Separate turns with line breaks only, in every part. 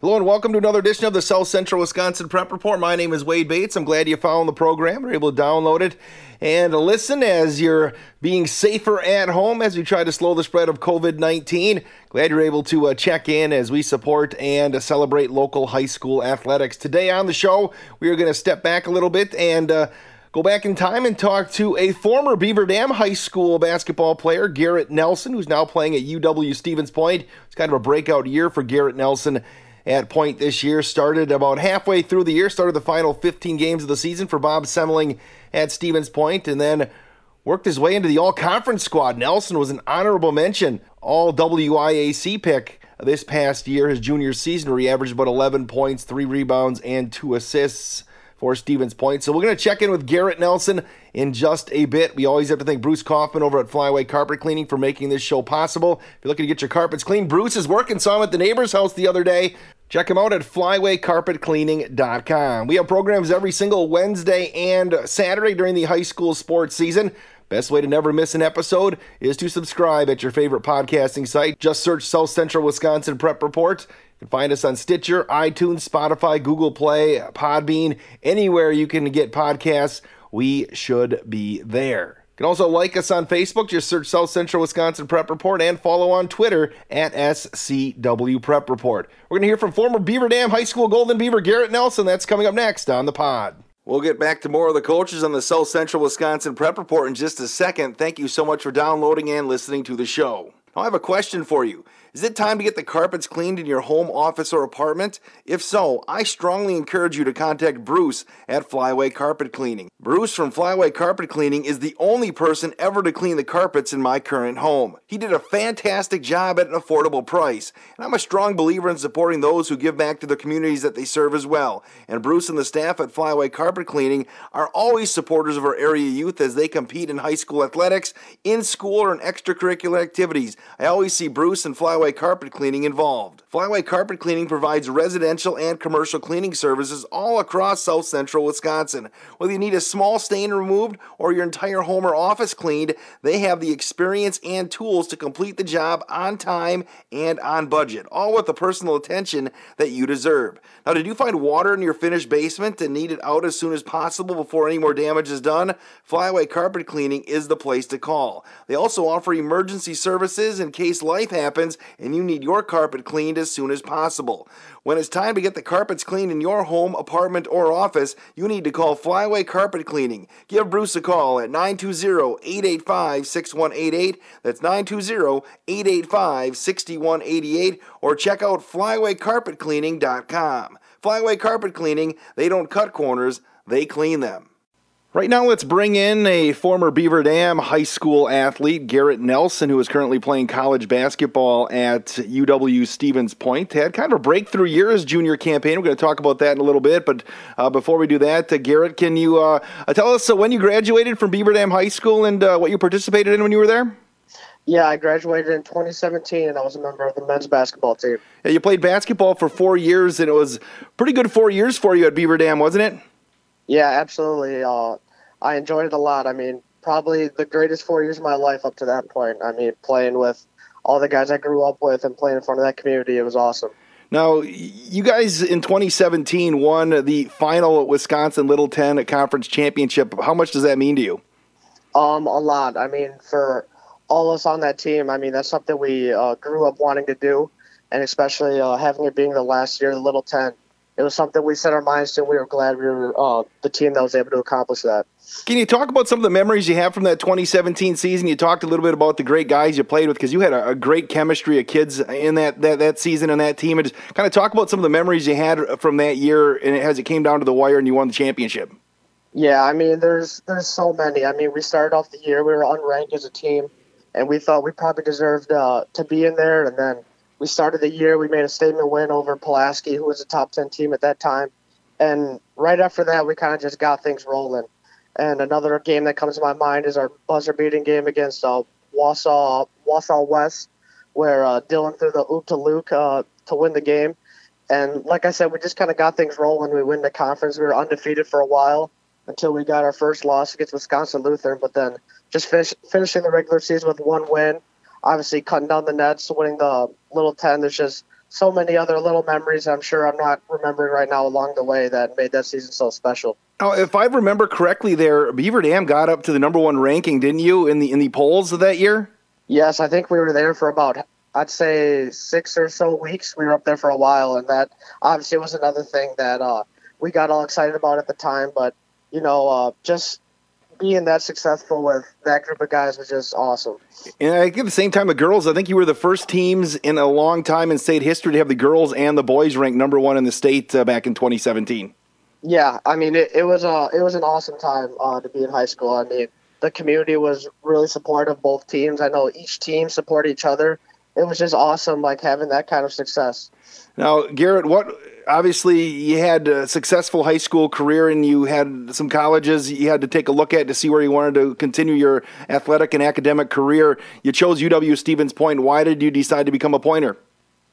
Hello and welcome to another edition of the South Central Wisconsin Prep Report. My name is Wade Bates. I'm glad you found the program. You're able to download it and listen as you're being safer at home as we try to slow the spread of COVID 19. Glad you're able to uh, check in as we support and uh, celebrate local high school athletics. Today on the show, we are going to step back a little bit and uh, go back in time and talk to a former Beaver Dam High School basketball player, Garrett Nelson, who's now playing at UW Stevens Point. It's kind of a breakout year for Garrett Nelson at Point this year. Started about halfway through the year, started the final 15 games of the season for Bob Semling at Stevens Point, and then worked his way into the all conference squad. Nelson was an honorable mention, all WIAC pick this past year, his junior season, where he averaged about 11 points, three rebounds, and two assists for Stevens Point. So we're going to check in with Garrett Nelson in just a bit. We always have to thank Bruce Kaufman over at Flyway Carpet Cleaning for making this show possible. If you're looking to get your carpets clean, Bruce is working. Him at the neighbor's house the other day. Check him out at flywaycarpetcleaning.com. We have programs every single Wednesday and Saturday during the high school sports season. Best way to never miss an episode is to subscribe at your favorite podcasting site. Just search South Central Wisconsin Prep Report. You can find us on Stitcher, iTunes, Spotify, Google Play, Podbean, anywhere you can get podcasts. We should be there. You can also like us on Facebook. Just search South Central Wisconsin Prep Report and follow on Twitter at SCW Prep Report. We're going to hear from former Beaver Dam High School Golden Beaver Garrett Nelson. That's coming up next on the pod. We'll get back to more of the coaches on the South Central Wisconsin Prep Report in just a second. Thank you so much for downloading and listening to the show. I have a question for you. Is it time to get the carpets cleaned in your home, office, or apartment? If so, I strongly encourage you to contact Bruce at Flyway Carpet Cleaning. Bruce from Flyway Carpet Cleaning is the only person ever to clean the carpets in my current home. He did a fantastic job at an affordable price, and I'm a strong believer in supporting those who give back to the communities that they serve as well. And Bruce and the staff at Flyway Carpet Cleaning are always supporters of our area youth as they compete in high school athletics, in school, or in extracurricular activities. I always see Bruce and Flyway Flyway Carpet Cleaning involved. Flyway Carpet Cleaning provides residential and commercial cleaning services all across south central Wisconsin. Whether you need a small stain removed or your entire home or office cleaned, they have the experience and tools to complete the job on time and on budget, all with the personal attention that you deserve. Now, did you find water in your finished basement and need it out as soon as possible before any more damage is done? Flyway Carpet Cleaning is the place to call. They also offer emergency services in case life happens and you need your carpet cleaned as soon as possible. When it's time to get the carpets cleaned in your home, apartment, or office, you need to call Flyway Carpet Cleaning. Give Bruce a call at 920-885-6188. That's 920-885-6188 or check out flywaycarpetcleaning.com. Flyway Carpet Cleaning, they don't cut corners, they clean them. Right now, let's bring in a former Beaver Dam high school athlete, Garrett Nelson, who is currently playing college basketball at UW Stevens Point. Had kind of a breakthrough year as junior campaign. We're going to talk about that in a little bit. But uh, before we do that, uh, Garrett, can you uh, tell us uh, when you graduated from Beaver Dam High School and uh, what you participated in when you were there?
Yeah, I graduated in 2017, and I was a member of the men's basketball team.
Yeah, you played basketball for four years, and it was pretty good four years for you at Beaver Dam, wasn't it?
Yeah, absolutely. Uh, I enjoyed it a lot. I mean, probably the greatest four years of my life up to that point. I mean, playing with all the guys I grew up with and playing in front of that community, it was awesome.
Now, you guys in 2017 won the final Wisconsin Little Ten Conference Championship. How much does that mean to you?
Um, a lot. I mean, for all of us on that team, I mean, that's something we uh, grew up wanting to do, and especially uh, having it being the last year of the Little Ten it was something we set our minds to. and We were glad we were uh, the team that was able to accomplish that.
Can you talk about some of the memories you have from that 2017 season? You talked a little bit about the great guys you played with because you had a, a, great chemistry of kids in that, that, that season and that team. And just kind of talk about some of the memories you had from that year and as it came down to the wire and you won the championship.
Yeah, I mean, there's there's so many. I mean, we started off the year we were unranked as a team, and we thought we probably deserved uh, to be in there. And then we started the year, we made a statement win over Pulaski, who was a top 10 team at that time. And right after that, we kind of just got things rolling. And another game that comes to my mind is our buzzer beating game against uh, Wausau, Wausau West, where uh, Dylan threw the oop to Luke uh, to win the game. And like I said, we just kind of got things rolling. We win the conference. We were undefeated for a while until we got our first loss against Wisconsin Lutheran. But then just finish, finishing the regular season with one win obviously cutting down the nets, winning the Little Ten. There's just so many other little memories I'm sure I'm not remembering right now along the way that made that season so special.
Now, if I remember correctly, there Beaver Dam got up to the number one ranking, didn't you, in the in the polls of that year?
Yes, I think we were there for about I'd say six or so weeks. We were up there for a while, and that obviously was another thing that uh, we got all excited about at the time. But you know, uh, just being that successful with that group of guys was just awesome.
And I think at the same time, the girls, I think you were the first teams in a long time in state history to have the girls and the boys ranked number one in the state uh, back in 2017.
Yeah, I mean, it, it was a it was an awesome time uh, to be in high school. I mean, the community was really supportive of both teams. I know each team supported each other. It was just awesome, like having that kind of success.
Now, Garrett, what obviously you had a successful high school career and you had some colleges you had to take a look at to see where you wanted to continue your athletic and academic career. You chose UW Stevens Point. Why did you decide to become a pointer?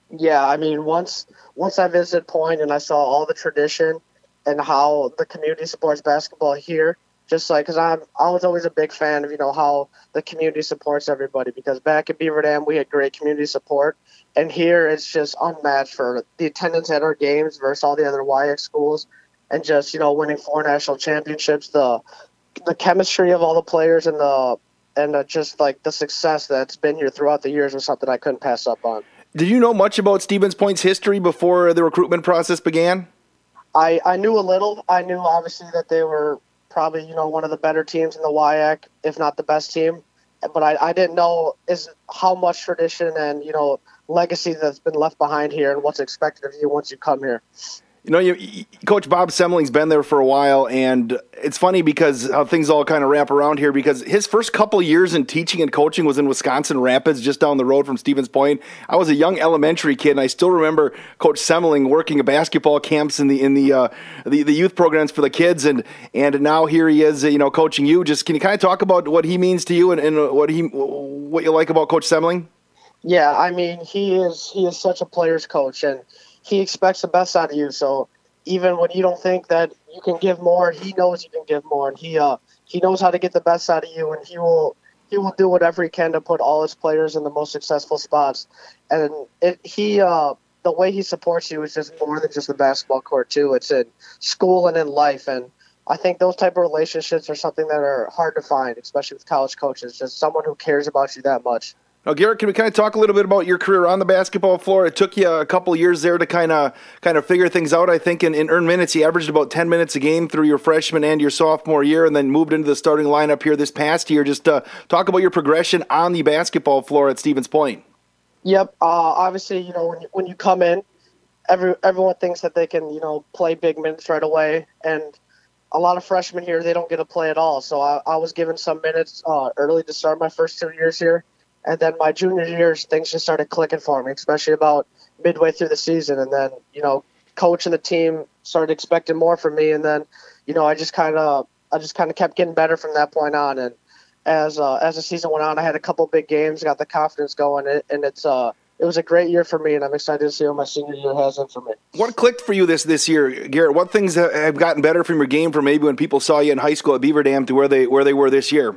Yeah, I mean, once once I visited Point and I saw all the tradition and how the community supports basketball here, just like because I'm I was always a big fan of you know how the community supports everybody because back at Beaver Dam we had great community support and here it's just unmatched for the attendance at our games versus all the other WIAC schools and just you know winning four national championships the the chemistry of all the players and the and the, just like the success that's been here throughout the years was something I couldn't pass up on.
Did you know much about Stevens Point's history before the recruitment process began?
I, I knew a little. I knew obviously that they were probably you know one of the better teams in the WIAC, if not the best team. But I, I didn't know is how much tradition and you know legacy that's been left behind here and what's expected of you once you come here.
You know, you, Coach Bob Semling's been there for a while, and it's funny because how things all kind of wrap around here. Because his first couple years in teaching and coaching was in Wisconsin Rapids, just down the road from Stevens Point. I was a young elementary kid, and I still remember Coach Semling working at basketball camps in the in the uh, the, the, youth programs for the kids, and and now here he is, you know, coaching you. Just can you kind of talk about what he means to you and, and what he what you like about Coach Semling?
Yeah, I mean, he is he is such a player's coach, and he expects the best out of you. So even when you don't think that you can give more, he knows you can give more, and he uh he knows how to get the best out of you, and he will he will do whatever he can to put all his players in the most successful spots. And it he uh the way he supports you is just more than just the basketball court too. It's in school and in life, and I think those type of relationships are something that are hard to find, especially with college coaches. Just someone who cares about you that much.
Now, Garrett, can we kind of talk a little bit about your career on the basketball floor? It took you a couple years there to kind of kind of figure things out. I think in, in earned minutes, you averaged about ten minutes a game through your freshman and your sophomore year, and then moved into the starting lineup here this past year. Just uh, talk about your progression on the basketball floor at Stevens Point.
Yep. Uh, obviously, you know when you, when you come in, every everyone thinks that they can you know play big minutes right away, and a lot of freshmen here they don't get to play at all. So I, I was given some minutes uh, early to start my first two years here and then my junior years, things just started clicking for me, especially about midway through the season. And then, you know, coach and the team started expecting more from me. And then, you know, I just kind of, I just kind of kept getting better from that point on. And as uh, as the season went on, I had a couple big games, got the confidence going, and it's uh, it was a great year for me, and I'm excited to see what my senior year has in for me.
What clicked for you this this year, Garrett? What things have gotten better from your game from maybe when people saw you in high school at Beaver Dam to where they where they were this year?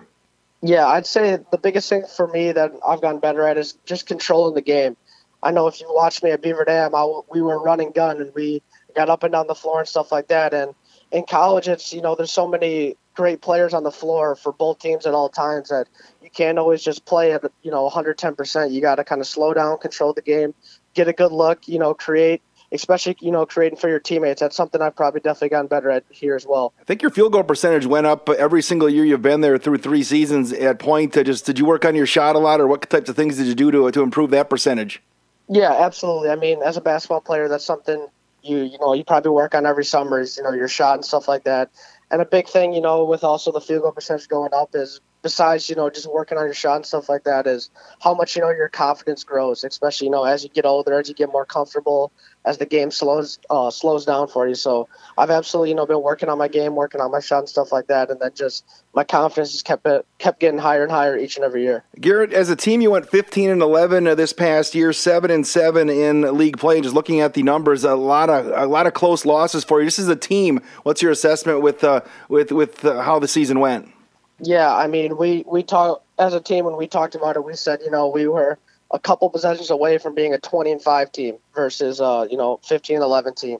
Yeah, I'd say the biggest thing for me that I've gotten better at is just controlling the game. I know if you watch me at Beaver Dam, I, we were running gun and we got up and down the floor and stuff like that. And in college, it's you know there's so many great players on the floor for both teams at all times that you can't always just play at you know 110%. You got to kind of slow down, control the game, get a good look, you know, create especially you know creating for your teammates. That's something I've probably definitely gotten better at here as well.
I think your field goal percentage went up every single year you've been there through three seasons at Point. Uh, just did you work on your shot a lot, or what types of things did you do to to improve that percentage?
Yeah, absolutely. I mean, as a basketball player, that's something you you know you probably work on every summer is you know your shot and stuff like that. And a big thing, you know, with also the field goal percentage going up is besides, you know, just working on your shot and stuff like that is how much, you know, your confidence grows, especially, you know, as you get older, as you get more comfortable, as the game slows uh, slows down for you. So I've absolutely, you know, been working on my game, working on my shot and stuff like that. And then just my confidence just kept it, kept getting higher and higher each and every year.
Garrett, as a team, you went 15 and 11 this past year, seven and seven in league play. Just looking at the numbers, a lot of a lot of close losses for you. This is a team. What's your assessment with uh, with with uh, how the season went?
Yeah, I mean, we we talked as a team when we talked about it. We said, you know, we were a couple possessions away from being a 20 and 5 team versus uh, you know 15 and 11 team.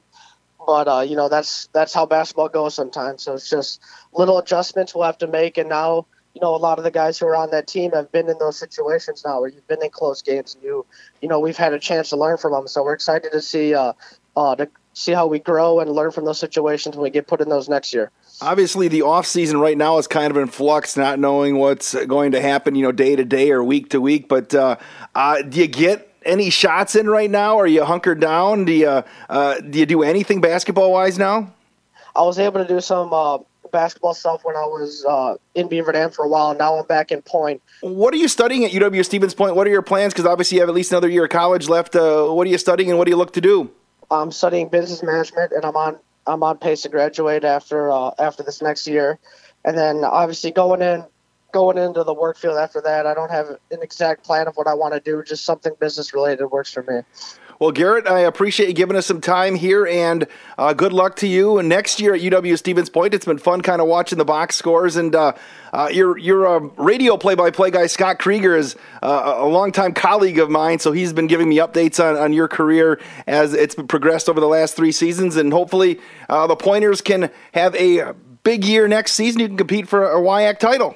But uh, you know that's that's how basketball goes sometimes. So it's just little adjustments we'll have to make. And now you know a lot of the guys who are on that team have been in those situations now where you've been in close games and you you know we've had a chance to learn from them. So we're excited to see uh, uh, to see how we grow and learn from those situations when we get put in those next year.
Obviously, the off season right now is kind of in flux, not knowing what's going to happen, you know, day to day or week to week. But uh, uh, do you get any shots in right now? Are you hunkered down? Do you uh, do you do anything basketball wise now?
I was able to do some uh, basketball stuff when I was uh, in Beaver Dam for a while. Now I'm back in Point.
What are you studying at UW Stevens Point? What are your plans? Because obviously you have at least another year of college left. Uh, what are you studying and what do you look to do?
I'm studying business management, and I'm on I'm on pace to graduate after uh, after this next year, and then obviously going in going into the work field after that. I don't have an exact plan of what I want to do. Just something business related works for me.
Well, Garrett, I appreciate you giving us some time here, and uh, good luck to you next year at UW Stevens Point. It's been fun, kind of watching the box scores, and uh, uh, your your uh, radio play-by-play guy Scott Krieger is uh, a longtime colleague of mine, so he's been giving me updates on, on your career as it's progressed over the last three seasons, and hopefully uh, the Pointers can have a big year next season. You can compete for a WIAC title.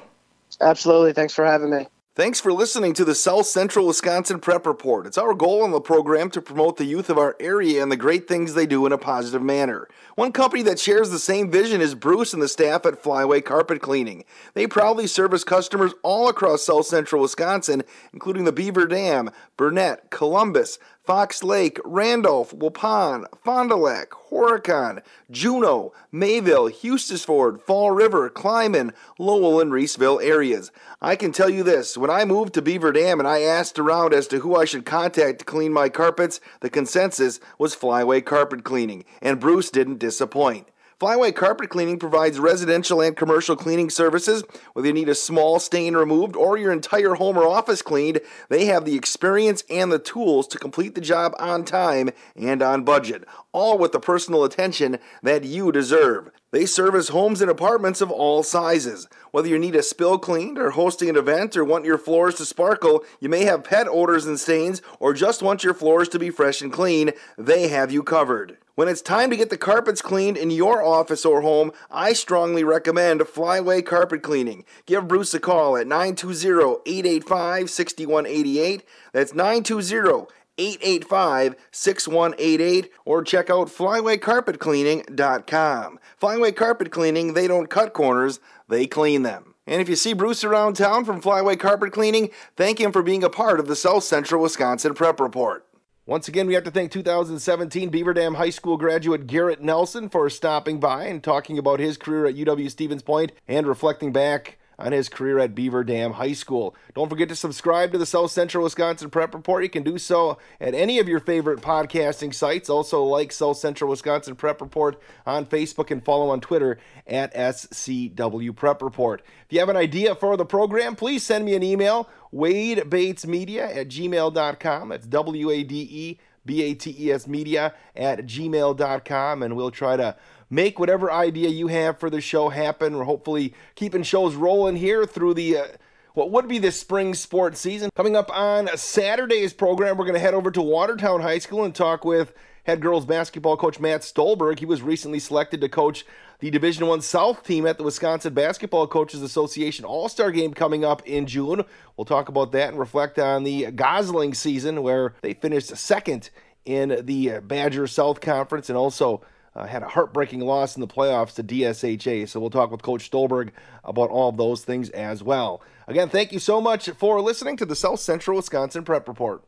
Absolutely. Thanks for having me.
Thanks for listening to the South Central Wisconsin Prep Report. It's our goal on the program to promote the youth of our area and the great things they do in a positive manner. One company that shares the same vision is Bruce and the staff at Flyway Carpet Cleaning. They proudly service customers all across South Central Wisconsin, including the Beaver Dam, Burnett, Columbus, Fox Lake, Randolph, Waupun, Fond du Lac, Horicon, Juneau, Mayville, Hustisford, Fall River, Clyman, Lowell, and Reeseville areas. I can tell you this when I moved to Beaver Dam and I asked around as to who I should contact to clean my carpets, the consensus was Flyway Carpet Cleaning, and Bruce didn't disappoint. Flyway Carpet Cleaning provides residential and commercial cleaning services. Whether you need a small stain removed or your entire home or office cleaned, they have the experience and the tools to complete the job on time and on budget, all with the personal attention that you deserve. They service homes and apartments of all sizes. Whether you need a spill cleaned or hosting an event or want your floors to sparkle, you may have pet odors and stains, or just want your floors to be fresh and clean, they have you covered. When it's time to get the carpets cleaned in your office or home, I strongly recommend Flyway Carpet Cleaning. Give Bruce a call at 920 885 6188. That's 920 885 6188 or check out flywaycarpetcleaning.com. Flyway Carpet Cleaning, they don't cut corners, they clean them. And if you see Bruce around town from Flyway Carpet Cleaning, thank him for being a part of the South Central Wisconsin Prep Report. Once again, we have to thank 2017 Beaver Dam High School graduate Garrett Nelson for stopping by and talking about his career at UW Stevens Point and reflecting back on his career at Beaver Dam High School. Don't forget to subscribe to the South Central Wisconsin Prep Report. You can do so at any of your favorite podcasting sites. Also, like South Central Wisconsin Prep Report on Facebook and follow on Twitter at SCW Prep Report. If you have an idea for the program, please send me an email, wadebatesmedia at gmail.com. That's W A D E B A T E S media at gmail.com, and we'll try to make whatever idea you have for the show happen. We're hopefully keeping shows rolling here through the. Uh, what would be the spring sports season. Coming up on Saturday's program, we're going to head over to Watertown High School and talk with head girls basketball coach Matt Stolberg. He was recently selected to coach the Division One South team at the Wisconsin Basketball Coaches Association All Star Game coming up in June. We'll talk about that and reflect on the Gosling season where they finished second in the Badger South Conference and also uh, had a heartbreaking loss in the playoffs to DSHA. So we'll talk with Coach Stolberg about all of those things as well. Again, thank you so much for listening to the South Central Wisconsin Prep Report.